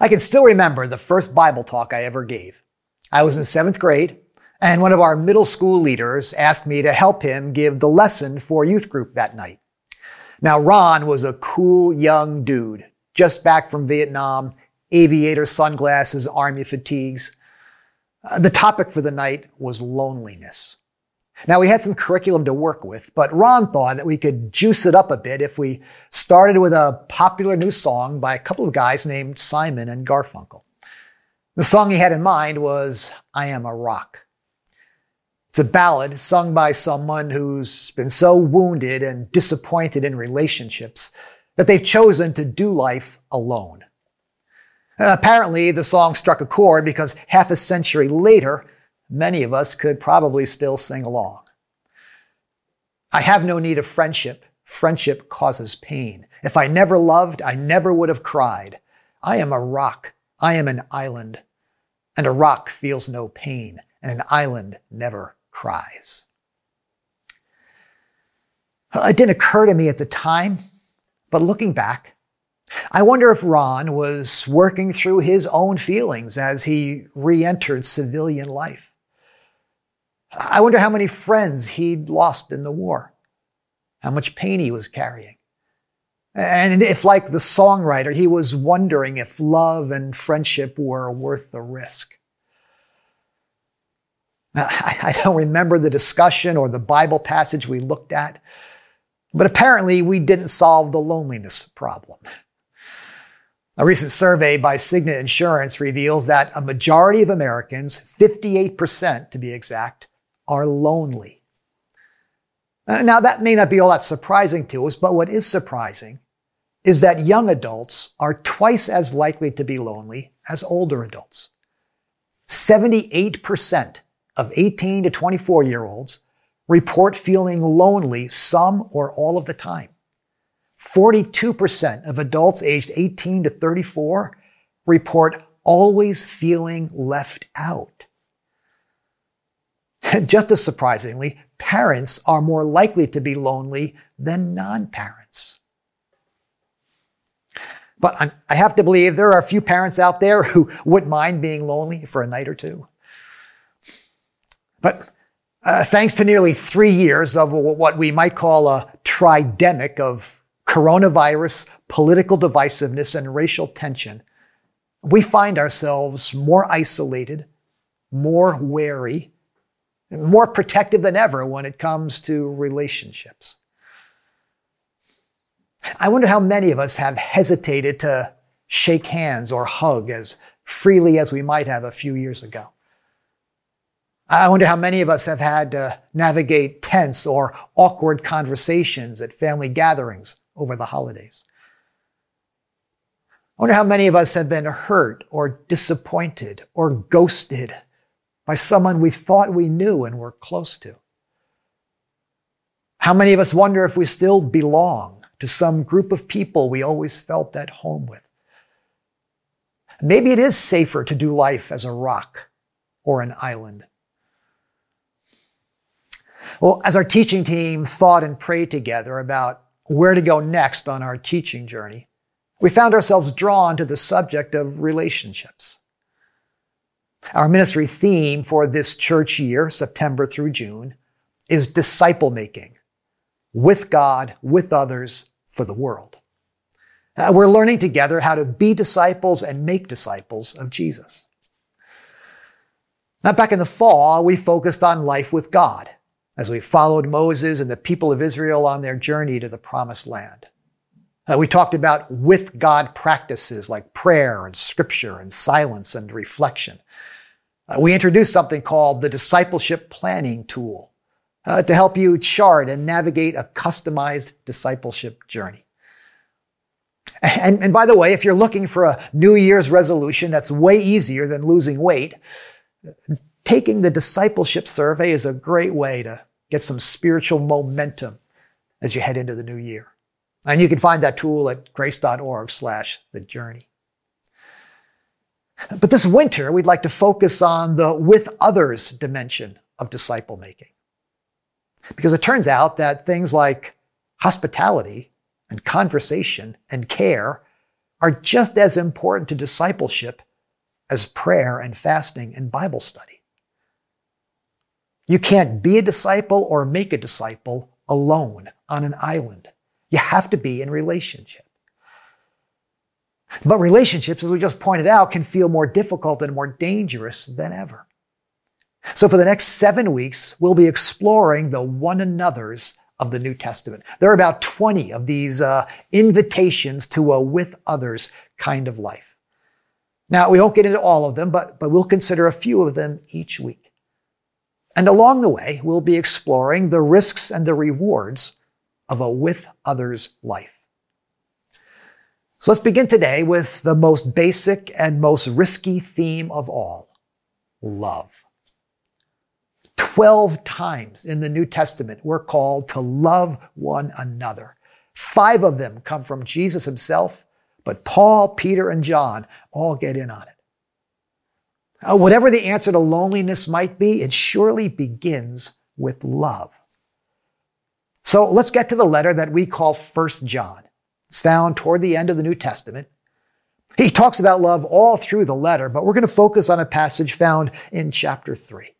I can still remember the first Bible talk I ever gave. I was in seventh grade, and one of our middle school leaders asked me to help him give the lesson for youth group that night. Now, Ron was a cool young dude, just back from Vietnam, aviator sunglasses, army fatigues. Uh, the topic for the night was loneliness. Now, we had some curriculum to work with, but Ron thought that we could juice it up a bit if we started with a popular new song by a couple of guys named Simon and Garfunkel. The song he had in mind was I Am a Rock. It's a ballad sung by someone who's been so wounded and disappointed in relationships that they've chosen to do life alone. Apparently, the song struck a chord because half a century later, many of us could probably still sing along. I have no need of friendship. Friendship causes pain. If I never loved, I never would have cried. I am a rock. I am an island. And a rock feels no pain, and an island never cries. Uh, it didn't occur to me at the time, but looking back, I wonder if Ron was working through his own feelings as he re entered civilian life. I wonder how many friends he'd lost in the war, how much pain he was carrying. And if, like the songwriter, he was wondering if love and friendship were worth the risk. Now, I don't remember the discussion or the Bible passage we looked at, but apparently we didn't solve the loneliness problem. A recent survey by Cigna Insurance reveals that a majority of Americans, 58% to be exact, are lonely. Uh, now, that may not be all that surprising to us, but what is surprising is that young adults are twice as likely to be lonely as older adults. 78% of 18 to 24 year olds report feeling lonely some or all of the time. 42% of adults aged 18 to 34 report always feeling left out. Just as surprisingly, parents are more likely to be lonely than non parents. But I'm, i have to believe there are a few parents out there who wouldn't mind being lonely for a night or two. But uh, thanks to nearly three years of what we might call a tridemic of coronavirus, political divisiveness, and racial tension, we find ourselves more isolated, more wary, more protective than ever when it comes to relationships. I wonder how many of us have hesitated to shake hands or hug as freely as we might have a few years ago. I wonder how many of us have had to navigate tense or awkward conversations at family gatherings over the holidays. I wonder how many of us have been hurt or disappointed or ghosted by someone we thought we knew and were close to. How many of us wonder if we still belong to some group of people we always felt at home with? Maybe it is safer to do life as a rock or an island. Well, as our teaching team thought and prayed together about where to go next on our teaching journey, we found ourselves drawn to the subject of relationships. Our ministry theme for this church year, September through June, is disciple making with God, with others, for the world. Uh, we're learning together how to be disciples and make disciples of Jesus. Now, back in the fall, we focused on life with God as we followed Moses and the people of Israel on their journey to the promised land. Uh, we talked about with God practices like prayer and scripture and silence and reflection. Uh, we introduced something called the discipleship planning tool uh, to help you chart and navigate a customized discipleship journey. And, and by the way, if you're looking for a New Year's resolution that's way easier than losing weight, taking the discipleship survey is a great way to get some spiritual momentum as you head into the new year. And you can find that tool at grace.org slash the journey. But this winter, we'd like to focus on the with others dimension of disciple making. Because it turns out that things like hospitality and conversation and care are just as important to discipleship as prayer and fasting and Bible study. You can't be a disciple or make a disciple alone on an island. You have to be in relationship. But relationships, as we just pointed out, can feel more difficult and more dangerous than ever. So for the next seven weeks, we'll be exploring the one another's of the New Testament. There are about 20 of these uh, invitations to a with others kind of life. Now, we won't get into all of them, but, but we'll consider a few of them each week. And along the way, we'll be exploring the risks and the rewards of a with others life. So let's begin today with the most basic and most risky theme of all love. Twelve times in the New Testament, we're called to love one another. Five of them come from Jesus himself, but Paul, Peter, and John all get in on it. Uh, whatever the answer to loneliness might be, it surely begins with love. So let's get to the letter that we call First John. It's found toward the end of the New Testament. He talks about love all through the letter, but we're going to focus on a passage found in chapter 3.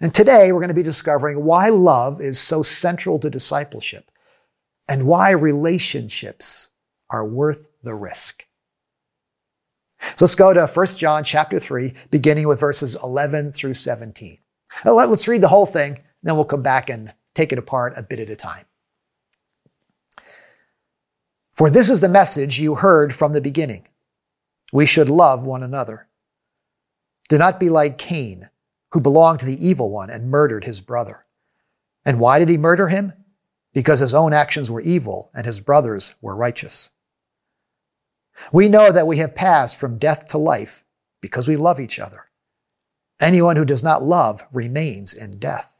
And today we're going to be discovering why love is so central to discipleship and why relationships are worth the risk. So let's go to 1 John chapter 3, beginning with verses 11 through 17. Let's read the whole thing, then we'll come back and take it apart a bit at a time. For this is the message you heard from the beginning. We should love one another. Do not be like Cain who belonged to the evil one and murdered his brother. And why did he murder him? Because his own actions were evil and his brothers were righteous. We know that we have passed from death to life because we love each other. Anyone who does not love remains in death.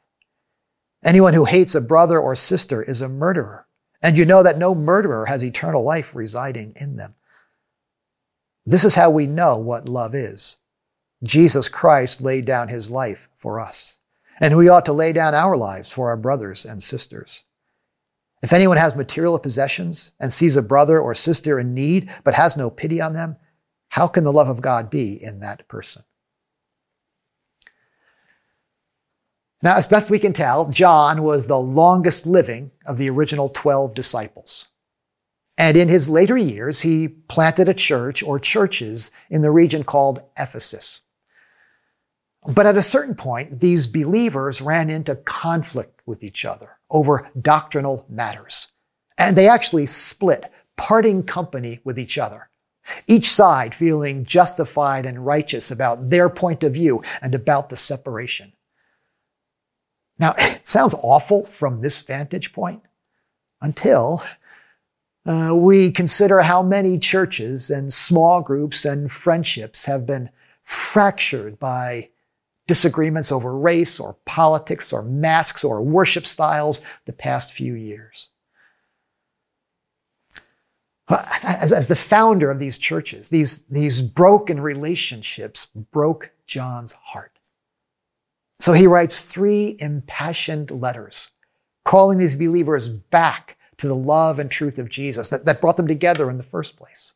Anyone who hates a brother or sister is a murderer, and you know that no murderer has eternal life residing in them. This is how we know what love is. Jesus Christ laid down his life for us. And we ought to lay down our lives for our brothers and sisters. If anyone has material possessions and sees a brother or sister in need but has no pity on them, how can the love of God be in that person? Now, as best we can tell, John was the longest living of the original 12 disciples. And in his later years, he planted a church or churches in the region called Ephesus. But at a certain point, these believers ran into conflict with each other over doctrinal matters. And they actually split, parting company with each other. Each side feeling justified and righteous about their point of view and about the separation. Now, it sounds awful from this vantage point until uh, we consider how many churches and small groups and friendships have been fractured by disagreements over race or politics or masks or worship styles the past few years. As, as, the founder of these churches, these, these broken relationships broke John's heart. So he writes three impassioned letters calling these believers back to the love and truth of Jesus that, that brought them together in the first place.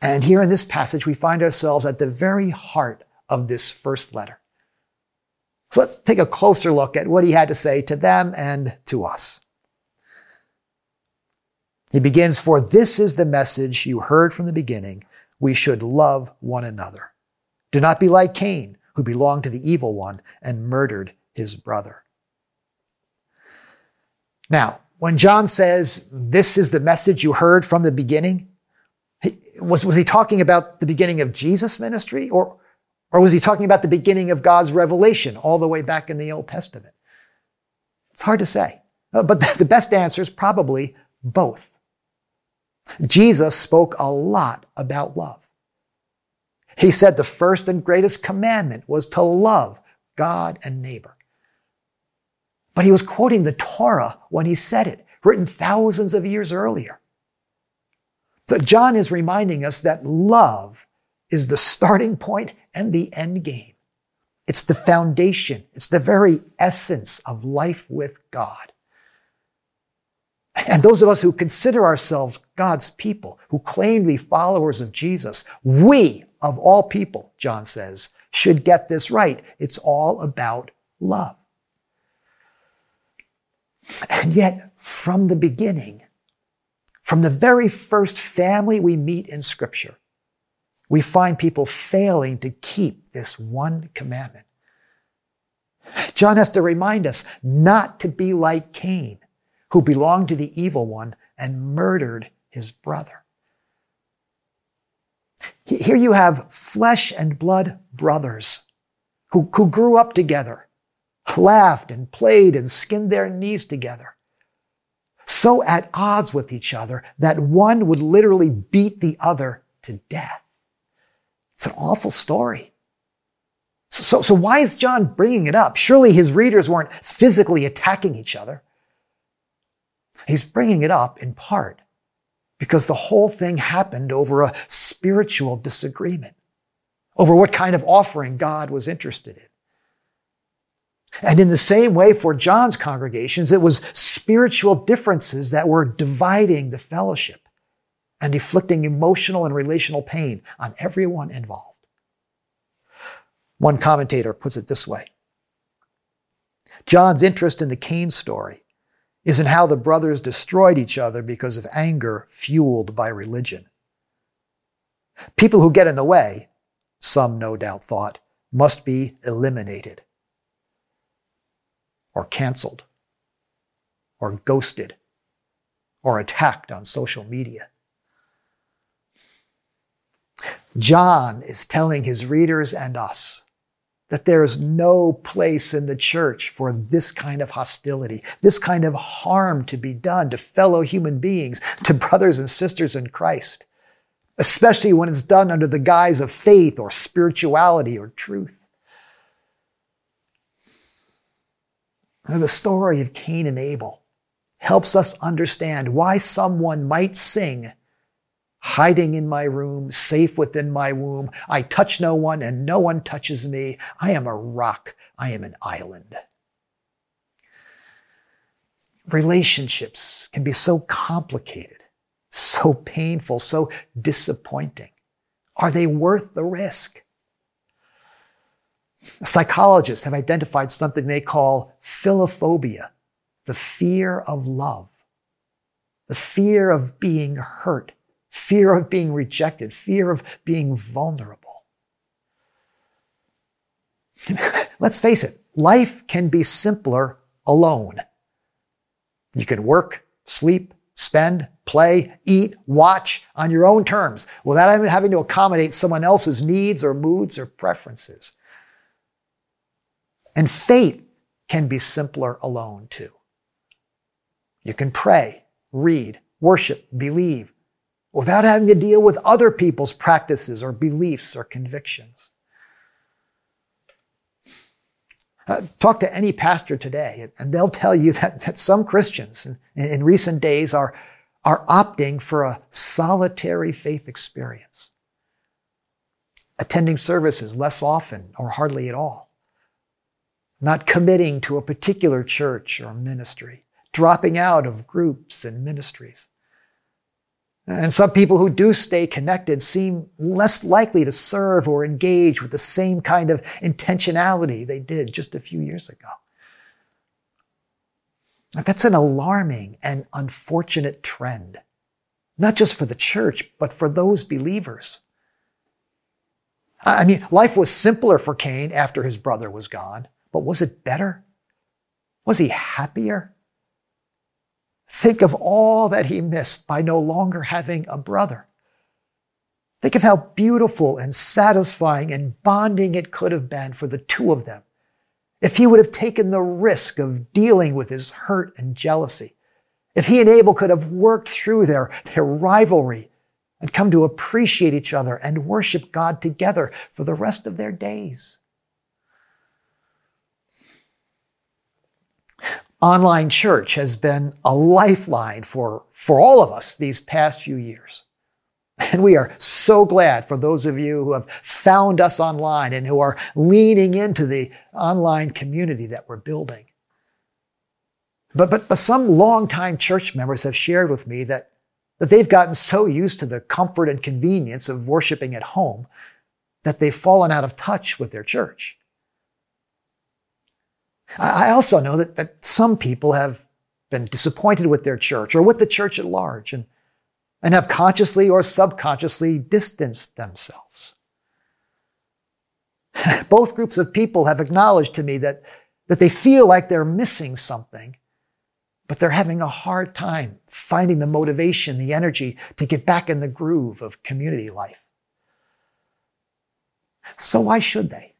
And here in this passage, we find ourselves at the very heart of this first letter. So let's take a closer look at what he had to say to them and to us. He begins, For this is the message you heard from the beginning. We should love one another. Do not be like Cain, who belonged to the evil one and murdered his brother. Now, when John says, This is the message you heard from the beginning, was, was he talking about the beginning of Jesus' ministry? Or, or was he talking about the beginning of God's revelation all the way back in the Old Testament? It's hard to say. Uh, but the best answer is probably both. Jesus spoke a lot about love. He said the first and greatest commandment was to love God and neighbor. But he was quoting the Torah when he said it, written thousands of years earlier. So John is reminding us that love is the starting point and the end game. It's the foundation. It's the very essence of life with God. And those of us who consider ourselves God's people, who claim to be followers of Jesus, we, of all people, John says, should get this right. It's all about love. And yet, from the beginning, from the very first family we meet in Scripture, we find people failing to keep this one commandment. John has to remind us not to be like Cain, who belonged to the evil one and murdered his brother. Here you have flesh and blood brothers who, who grew up together, laughed and played and skinned their knees together. So at odds with each other that one would literally beat the other to death. It's an awful story. So, so why is John bringing it up? Surely his readers weren't physically attacking each other. He's bringing it up in part because the whole thing happened over a spiritual disagreement, over what kind of offering God was interested in. And in the same way, for John's congregations, it was spiritual differences that were dividing the fellowship and inflicting emotional and relational pain on everyone involved. One commentator puts it this way John's interest in the Cain story is in how the brothers destroyed each other because of anger fueled by religion. People who get in the way, some no doubt thought, must be eliminated or canceled or ghosted or attacked on social media. John is telling his readers and us that there is no place in the church for this kind of hostility, this kind of harm to be done to fellow human beings, to brothers and sisters in Christ, especially when it's done under the guise of faith or spirituality or truth. Now, the story of Cain and Abel helps us understand why someone might sing hiding in my room, safe within my womb. I touch no one and no one touches me. I am a rock. I am an island. Relationships can be so complicated, so painful, so disappointing. Are they worth the risk? Psychologists have identified something they call philophobia, the fear of love, the fear of being hurt, fear of being rejected, fear of being vulnerable. Let's face it, life can be simpler alone. You can work, sleep, spend, play, eat, watch on your own terms without even having to accommodate someone else's needs or moods or preferences. And faith can be simpler alone too. You can pray, read, worship, believe, without having to deal with other people's practices or beliefs or convictions. Uh, talk to any pastor today, and they'll tell you that, that some Christians in, in recent days are, are opting for a solitary faith experience, attending services less often or hardly at all, not committing to a particular church or ministry, dropping out of groups and ministries. And some people who do stay connected seem less likely to serve or engage with the same kind of intentionality they did just a few years ago. That's an alarming and unfortunate trend, not just for the church, but for those believers. I mean, life was simpler for Cain after his brother was gone, but was it better? Was he happier? Think of all that he missed by no longer having a brother. Think of how beautiful and satisfying and bonding it could have been for the two of them if he would have taken the risk of dealing with his hurt and jealousy. If he and Abel could have worked through their, their rivalry and come to appreciate each other and worship God together for the rest of their days. Online church has been a lifeline for, for all of us these past few years. And we are so glad for those of you who have found us online and who are leaning into the online community that we're building. But, but, but some longtime church members have shared with me that, that they've gotten so used to the comfort and convenience of worshiping at home that they've fallen out of touch with their church. I also know that, that some people have been disappointed with their church or with the church at large and, and have consciously or subconsciously distanced themselves. Both groups of people have acknowledged to me that, that they feel like they're missing something, but they're having a hard time finding the motivation, the energy to get back in the groove of community life. So why should they?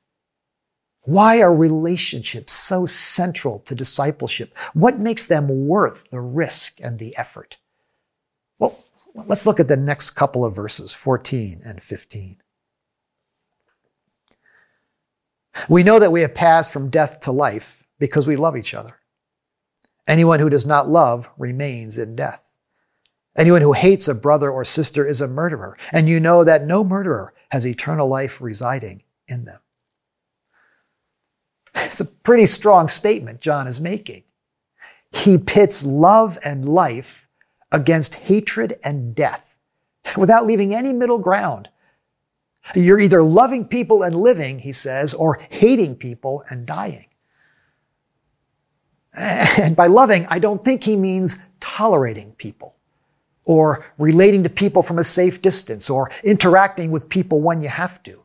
Why are relationships so central to discipleship? What makes them worth the risk and the effort? Well, let's look at the next couple of verses, 14 and 15. We know that we have passed from death to life because we love each other. Anyone who does not love remains in death. Anyone who hates a brother or sister is a murderer, and you know that no murderer has eternal life residing in them. It's a pretty strong statement John is making. He pits love and life against hatred and death without leaving any middle ground. You're either loving people and living, he says, or hating people and dying. And by loving, I don't think he means tolerating people or relating to people from a safe distance or interacting with people when you have to.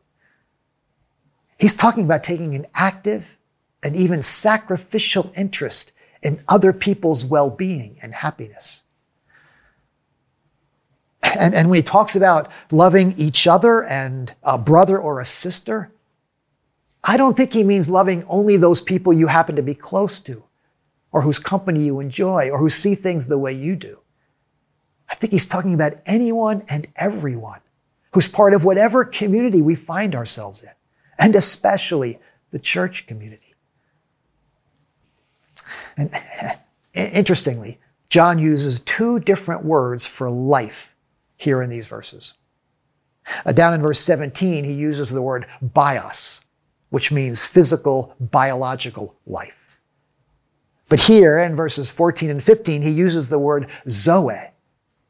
He's talking about taking an active and even sacrificial interest in other people's well being and happiness. And, and when he talks about loving each other and a brother or a sister, I don't think he means loving only those people you happen to be close to, or whose company you enjoy, or who see things the way you do. I think he's talking about anyone and everyone who's part of whatever community we find ourselves in, and especially the church community. And interestingly, John uses two different words for life here in these verses. Uh, down in verse 17, he uses the word bios, which means physical, biological life. But here in verses 14 and 15, he uses the word zoe,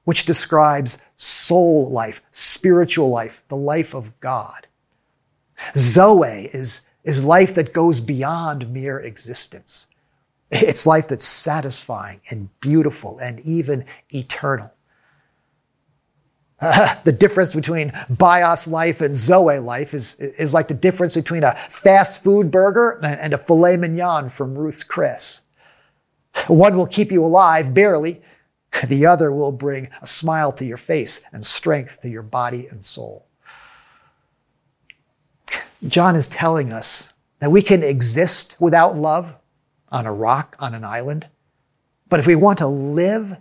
which describes soul life, spiritual life, the life of God. Zoe is, is life that goes beyond mere existence. It's life that's satisfying and beautiful and even eternal. Uh, the difference between bios life and zoe life is, is like the difference between a fast food burger and a filet mignon from Ruth's Chris. One will keep you alive, barely. The other will bring a smile to your face and strength to your body and soul. John is telling us that we can exist without love on a rock on an island. But if we want to live,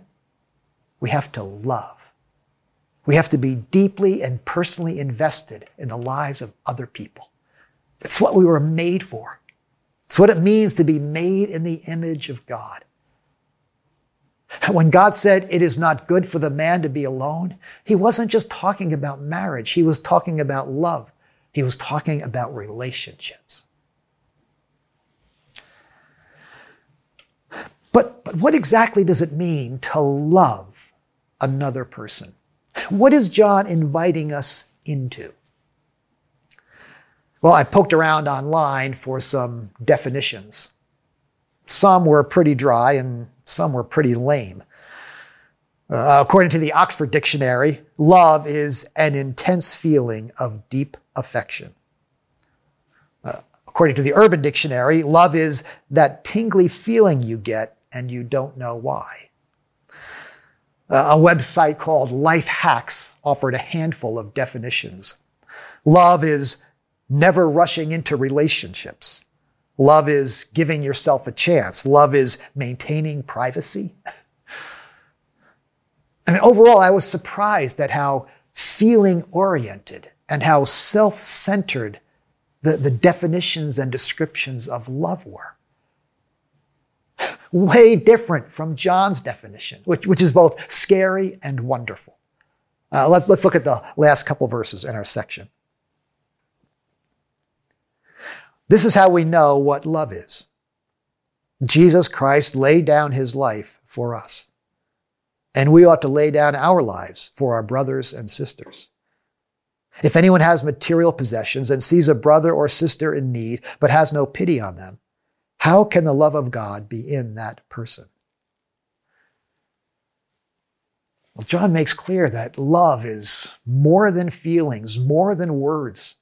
we have to love. We have to be deeply and personally invested in the lives of other people. It's what we were made for. It's what it means to be made in the image of God. When God said it is not good for the man to be alone, he wasn't just talking about marriage. He was talking about love. He was talking about relationships. But, but what exactly does it mean to love another person? What is John inviting us into? Well, I poked around online for some definitions. Some were pretty dry and some were pretty lame. Uh, according to the Oxford Dictionary, love is an intense feeling of deep affection. Uh, according to the Urban Dictionary, love is that tingly feeling you get and you don't know why. A website called Life Hacks offered a handful of definitions. Love is never rushing into relationships. Love is giving yourself a chance. Love is maintaining privacy. I mean, overall, I was surprised at how feeling oriented and how self centered the, the definitions and descriptions of love were way different from John's definition, which, which is both scary and wonderful. Uh, let's, let's look at the last couple verses in our section. This is how we know what love is. Jesus Christ laid down his life for us. And we ought to lay down our lives for our brothers and sisters. If anyone has material possessions and sees a brother or sister in need, but has no pity on them, how can the love of God be in that person? Well, John makes clear that love is more than feelings, more than words.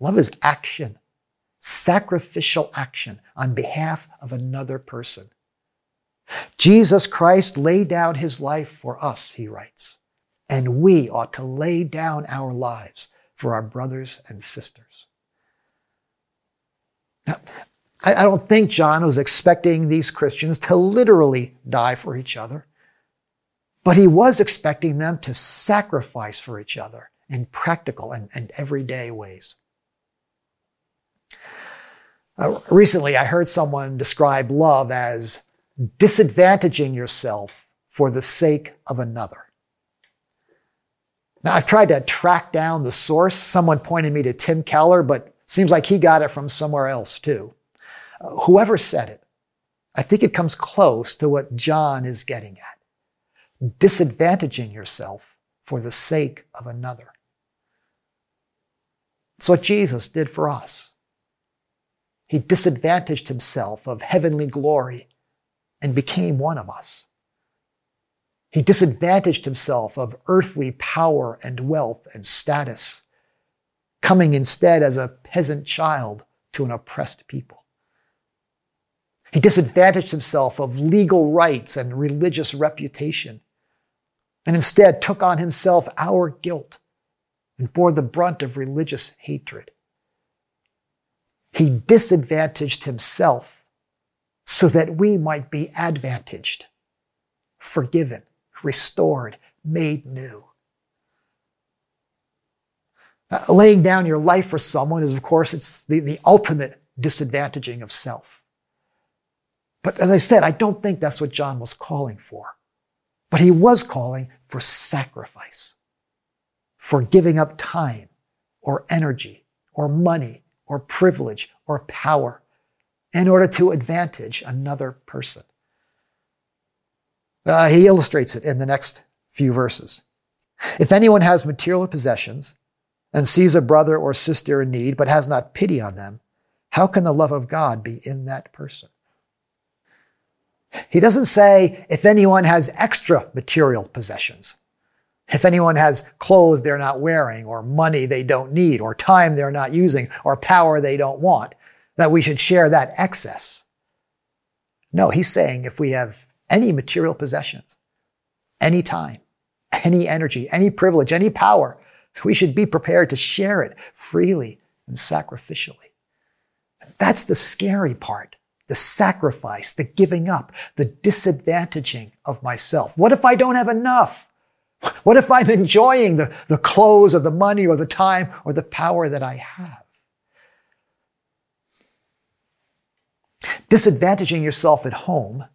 Love is action, sacrificial action on behalf of another person. Jesus Christ laid down his life for us, he writes, and we ought to lay down our lives for our brothers and sisters. Now, I don't think John was expecting these Christians to literally die for each other. But he was expecting them to sacrifice for each other in practical and, and everyday ways. Uh, recently, I heard someone describe love as disadvantaging yourself for the sake of another. Now, I've tried to track down the source. Someone pointed me to Tim Keller, but seems like he got it from somewhere else too. Whoever said it, I think it comes close to what John is getting at disadvantaging yourself for the sake of another. It's what Jesus did for us. He disadvantaged himself of heavenly glory and became one of us. He disadvantaged himself of earthly power and wealth and status, coming instead as a peasant child to an oppressed people. He disadvantaged himself of legal rights and religious reputation and instead took on himself our guilt and bore the brunt of religious hatred. He disadvantaged himself so that we might be advantaged, forgiven, restored, made new. Laying down your life for someone is, of course, it's the, the ultimate disadvantaging of self. But as I said, I don't think that's what John was calling for. But he was calling for sacrifice, for giving up time or energy or money or privilege or power in order to advantage another person. Uh, he illustrates it in the next few verses. If anyone has material possessions and sees a brother or sister in need but has not pity on them, how can the love of God be in that person? He doesn't say if anyone has extra material possessions. If anyone has clothes they're not wearing, or money they don't need, or time they're not using, or power they don't want, that we should share that excess. No, he's saying if we have any material possessions, any time, any energy, any privilege, any power, we should be prepared to share it freely and sacrificially. That's the scary part the sacrifice, the giving up, the disadvantaging of myself. What if I don't have enough? What if I'm enjoying the, the clothes or the money or the time or the power that I have? Disadvantaging yourself at home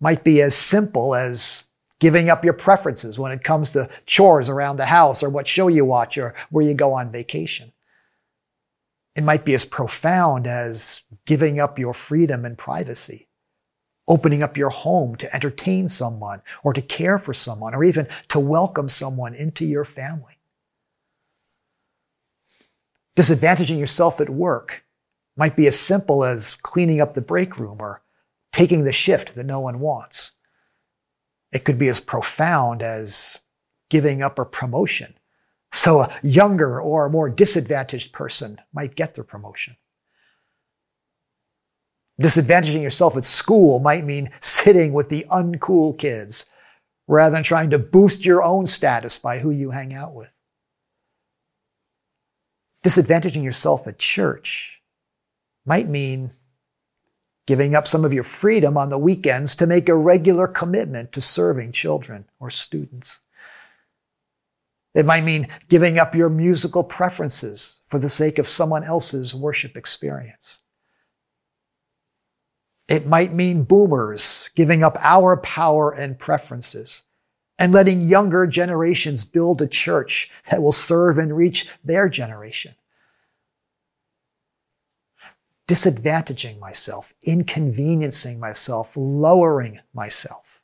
might be as simple as giving up your preferences when it comes to chores around the house or what show you watch or where you go on vacation. It might be as profound as giving up your freedom and privacy, opening up your home to entertain someone or to care for someone or even to welcome someone into your family. Disadvantaging yourself at work might be as simple as cleaning up the break room or taking the shift that no one wants. It could be as profound as giving up a promotion so a younger or a more disadvantaged person might get the promotion. Disadvantaging yourself at school might mean sitting with the uncool kids rather than trying to boost your own status by who you hang out with. Disadvantaging yourself at church might mean giving up some of your freedom on the weekends to make a regular commitment to serving children or students. It might mean giving up your musical preferences for the sake of someone else's worship experience. It might mean boomers giving up our power and preferences and letting younger generations build a church that will serve and reach their generation. disadvantaging myself, inconveniencing myself, lowering myself.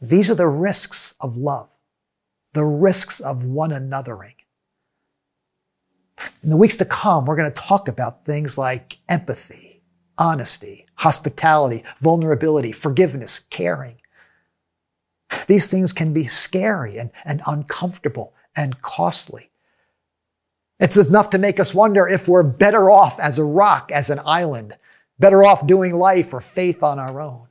These are the risks of love, the risks of one anothering. In the weeks to come, we're going to talk about things like empathy, honesty, hospitality, vulnerability, forgiveness, caring. These things can be scary and, and uncomfortable and costly. It's enough to make us wonder if we're better off as a rock, as an island, better off doing life or faith on our own.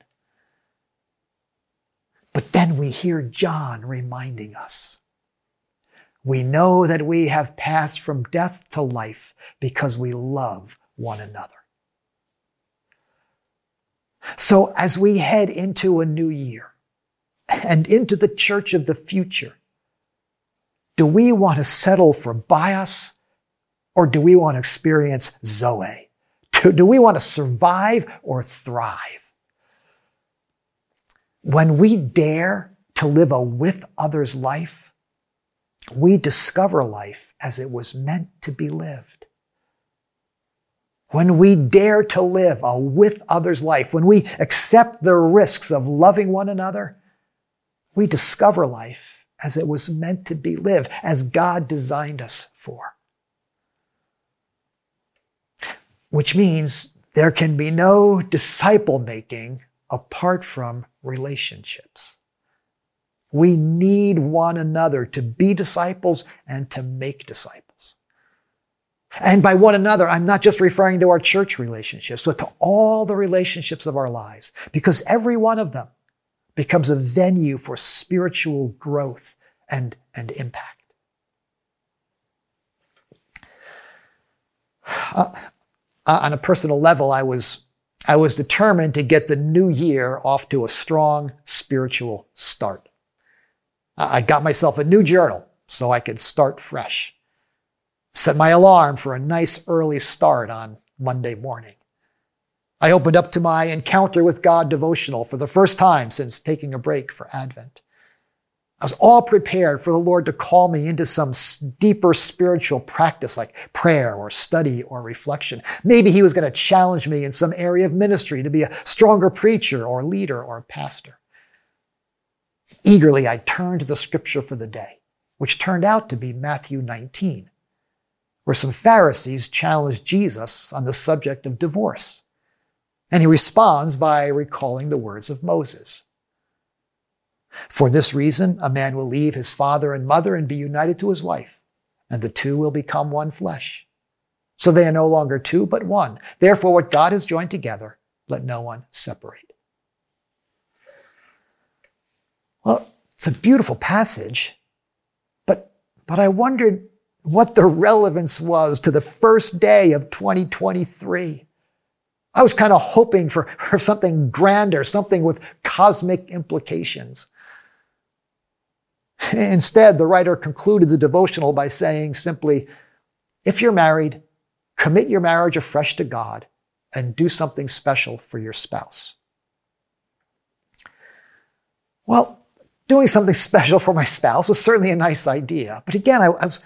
But then we hear John reminding us. We know that we have passed from death to life because we love one another. So as we head into a new year and into the church of the future, do we want to settle for bios or do we want to experience Zoe? Do, we want to survive or thrive? When we dare to live a with others life, we discover life as it was meant to be lived. When we dare to live a with others life, when we accept the risks of loving one another, we discover life as it was meant to be lived, as God designed us for. which means there can be no disciple making apart from relationships. We need one another to be disciples and to make disciples. And by one another, I'm not just referring to our church relationships, but to all the relationships of our lives, because every one of them becomes a venue for spiritual growth and, and impact. Uh, on a personal level, I was, I was determined to get the new year off to a strong spiritual start. I got myself a new journal so I could start fresh. Set my alarm for a nice early start on Monday morning. I opened up to my encounter with God devotional for the first time since taking a break for Advent. I was all prepared for the Lord to call me into some deeper spiritual practice like prayer or study or reflection. Maybe He was going to challenge me in some area of ministry to be a stronger preacher or leader or pastor. Eagerly, I turned to the scripture for the day, which turned out to be Matthew 19, where some Pharisees challenged Jesus on the subject of divorce. And he responds by recalling the words of Moses. For this reason, a man will leave his father and mother and be united to his wife, and the two will become one flesh. So they are no longer two, but one. Therefore, what God has joined together, let no one separate. Well, it's a beautiful passage, but, but I wondered what the relevance was to the first day of 2023. I was kind of hoping for, for something grander, something with cosmic implications. Instead, the writer concluded the devotional by saying simply, if you're married, commit your marriage afresh to God and do something special for your spouse. Well, doing something special for my spouse was certainly a nice idea. But again, I, I, was,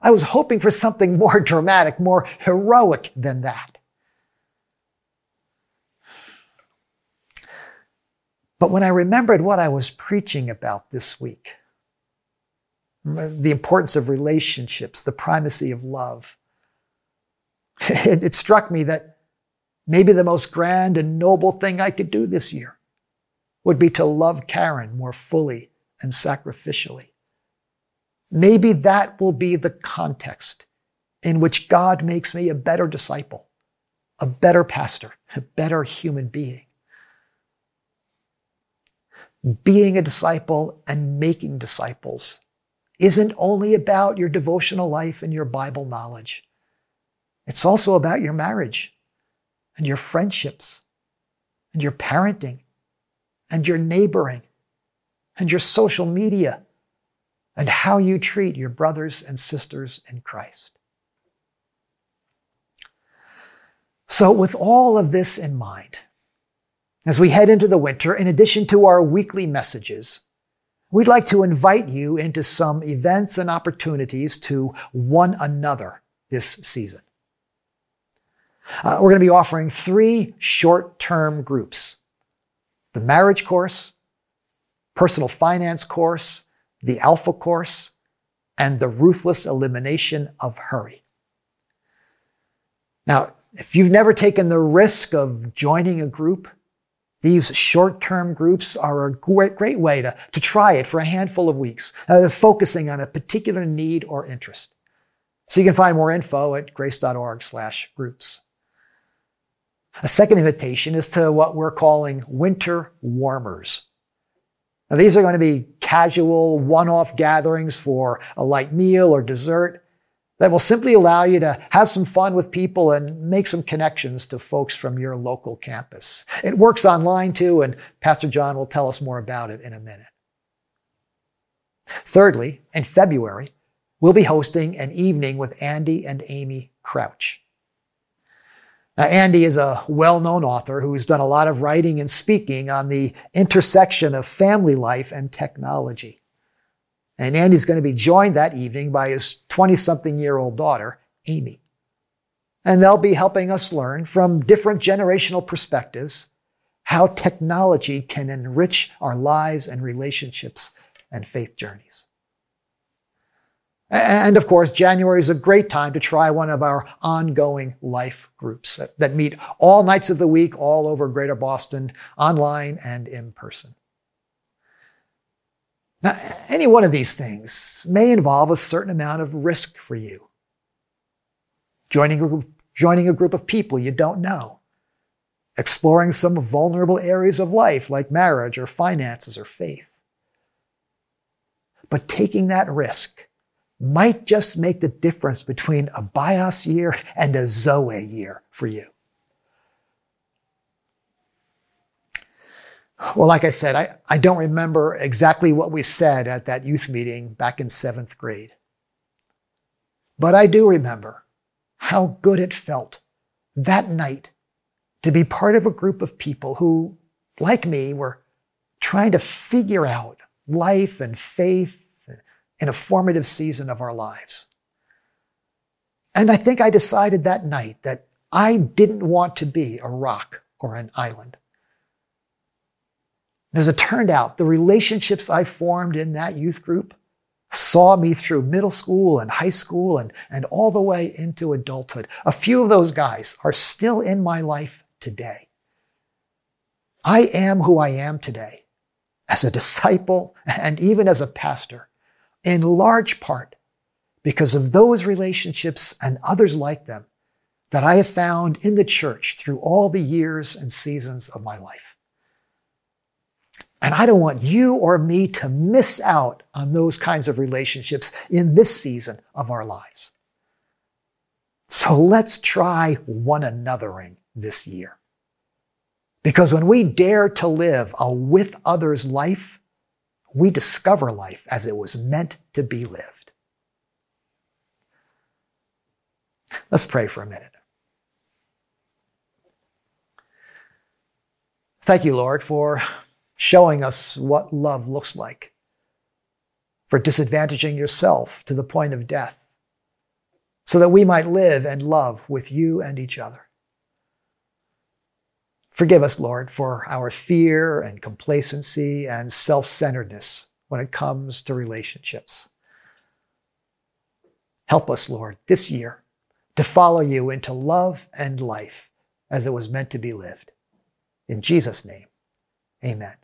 I was hoping for something more dramatic, more heroic than that. But when I remembered what I was preaching about this week, the importance of relationships, the primacy of love. It, it, struck me that maybe the most grand and noble thing I could do this year would be to love Karen more fully and sacrificially. Maybe that will be the context in which God makes me a better disciple, a better pastor, a better human being. Being a disciple and making disciples isn't only about your devotional life and your Bible knowledge. It's also about your marriage and your friendships and your parenting and your neighboring and your social media and how you treat your brothers and sisters in Christ. So, with all of this in mind, as we head into the winter, in addition to our weekly messages, We'd like to invite you into some events and opportunities to one another this season. Uh, we're going to be offering three short term groups the marriage course, personal finance course, the alpha course, and the ruthless elimination of hurry. Now, if you've never taken the risk of joining a group, these short term groups are a great, great way to, to try it for a handful of weeks, uh, focusing on a particular need or interest. So you can find more info at grace.org slash groups. A second invitation is to what we're calling winter warmers. Now, these are going to be casual, one off gatherings for a light meal or dessert that will simply allow you to have some fun with people and make some connections to folks from your local campus. It works online too, and Pastor John will tell us more about it in a minute. Thirdly, in February, we'll be hosting an evening with Andy and Amy Crouch. Now, Andy is a well known author who's done a lot of writing and speaking on the intersection of family life and technology. And Andy's going to be joined that evening by his 20 something year old daughter, Amy. And they'll be helping us learn from different generational perspectives how technology can enrich our lives and relationships and faith journeys. And of course, January is a great time to try one of our ongoing life groups that, that, meet all nights of the week, all over Greater Boston, online and in person. Now, any one of these things may involve a certain amount of risk for you. Joining a, joining a group of people you don't know, exploring some vulnerable areas of life like marriage or finances or faith. But taking that risk might just make the difference between a bios year and a Zoe year for you. Well, like I said, I, I don't remember exactly what we said at that youth meeting back in seventh grade. But I do remember how good it felt that night to be part of a group of people who, like me, were trying to figure out life and faith in a formative season of our lives. And I think I decided that night that I didn't want to be a rock or an island. As it turned out, the relationships I formed in that youth group saw me through middle school and high school and, and all the way into adulthood. A few of those guys are still in my life today. I am who I am today as a disciple and even as a pastor in large part because of those relationships and others like them that I have found in the church through all the years and seasons of my life. And I don't want you or me to miss out on those kinds of relationships in this season of our lives. So let's try one anothering this year. Because when we dare to live a with others life, we discover life as it was meant to be lived. Let's pray for a minute. Thank you, Lord, for showing us what love looks like, for disadvantaging yourself to the point of death, so that we might live and love with you and each other. Forgive us, Lord, for our fear and complacency and self centeredness when it comes to relationships. Help us, Lord, this year to follow you into love and life as it was meant to be lived. In Jesus' name, amen.